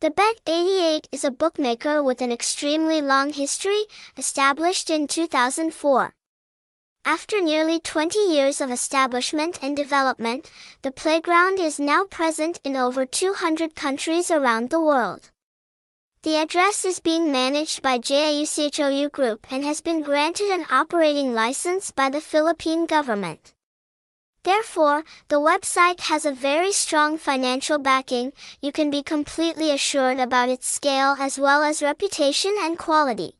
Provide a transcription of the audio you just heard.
Thabet 88 is a bookmaker with an extremely long history, established in 2004. After nearly 20 years of establishment and development, the playground is now present in over 200 countries around the world. The address is being managed by JIUCHOU Group and has been granted an operating license by the Philippine government. Therefore, the website has a very strong financial backing, you can be completely assured about its scale as well as reputation and quality.